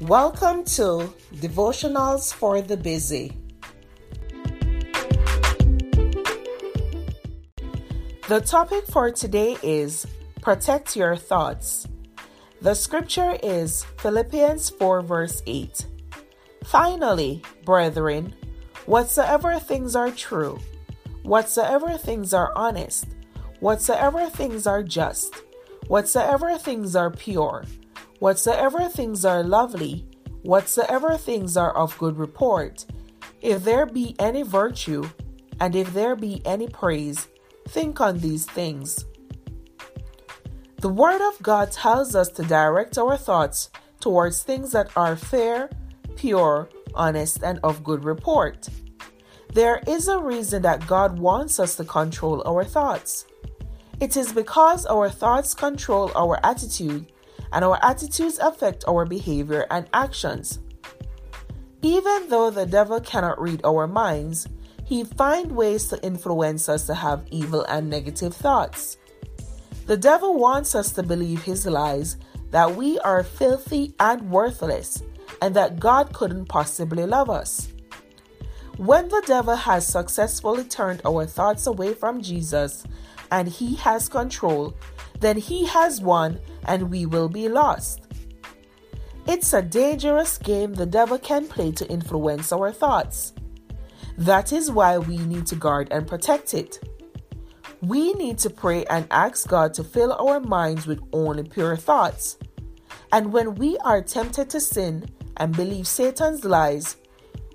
Welcome to Devotionals for the Busy. The topic for today is Protect Your Thoughts. The scripture is Philippians 4, verse 8. Finally, brethren, whatsoever things are true, whatsoever things are honest, whatsoever things are just, whatsoever things are pure, Whatsoever things are lovely, whatsoever things are of good report, if there be any virtue, and if there be any praise, think on these things. The Word of God tells us to direct our thoughts towards things that are fair, pure, honest, and of good report. There is a reason that God wants us to control our thoughts. It is because our thoughts control our attitude and our attitudes affect our behavior and actions. Even though the devil cannot read our minds, he finds ways to influence us to have evil and negative thoughts. The devil wants us to believe his lies that we are filthy and worthless and that God couldn't possibly love us. When the devil has successfully turned our thoughts away from Jesus and he has control, then he has won and we will be lost. It's a dangerous game the devil can play to influence our thoughts. That is why we need to guard and protect it. We need to pray and ask God to fill our minds with only pure thoughts. And when we are tempted to sin and believe Satan's lies,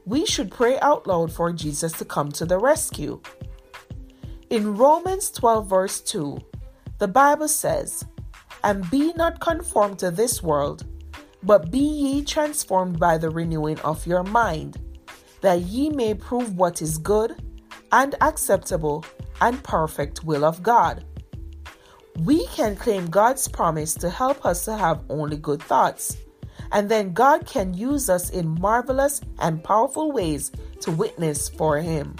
we should pray out loud for Jesus to come to the rescue. In Romans 12, verse 2, the Bible says, And be not conformed to this world, but be ye transformed by the renewing of your mind, that ye may prove what is good and acceptable and perfect will of God. We can claim God's promise to help us to have only good thoughts, and then God can use us in marvelous and powerful ways to witness for Him.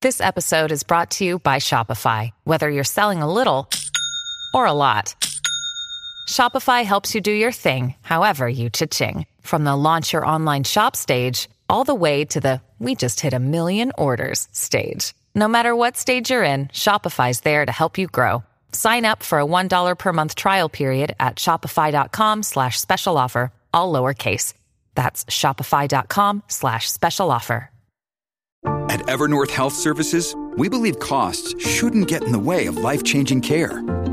This episode is brought to you by Shopify. Whether you're selling a little or a lot, Shopify helps you do your thing, however you cha-ching. From the launch your online shop stage, all the way to the we just hit a million orders stage. No matter what stage you're in, Shopify's there to help you grow. Sign up for a $1 per month trial period at shopify.com slash special offer, all lowercase. That's shopify.com slash special offer. At Evernorth Health Services, we believe costs shouldn't get in the way of life changing care,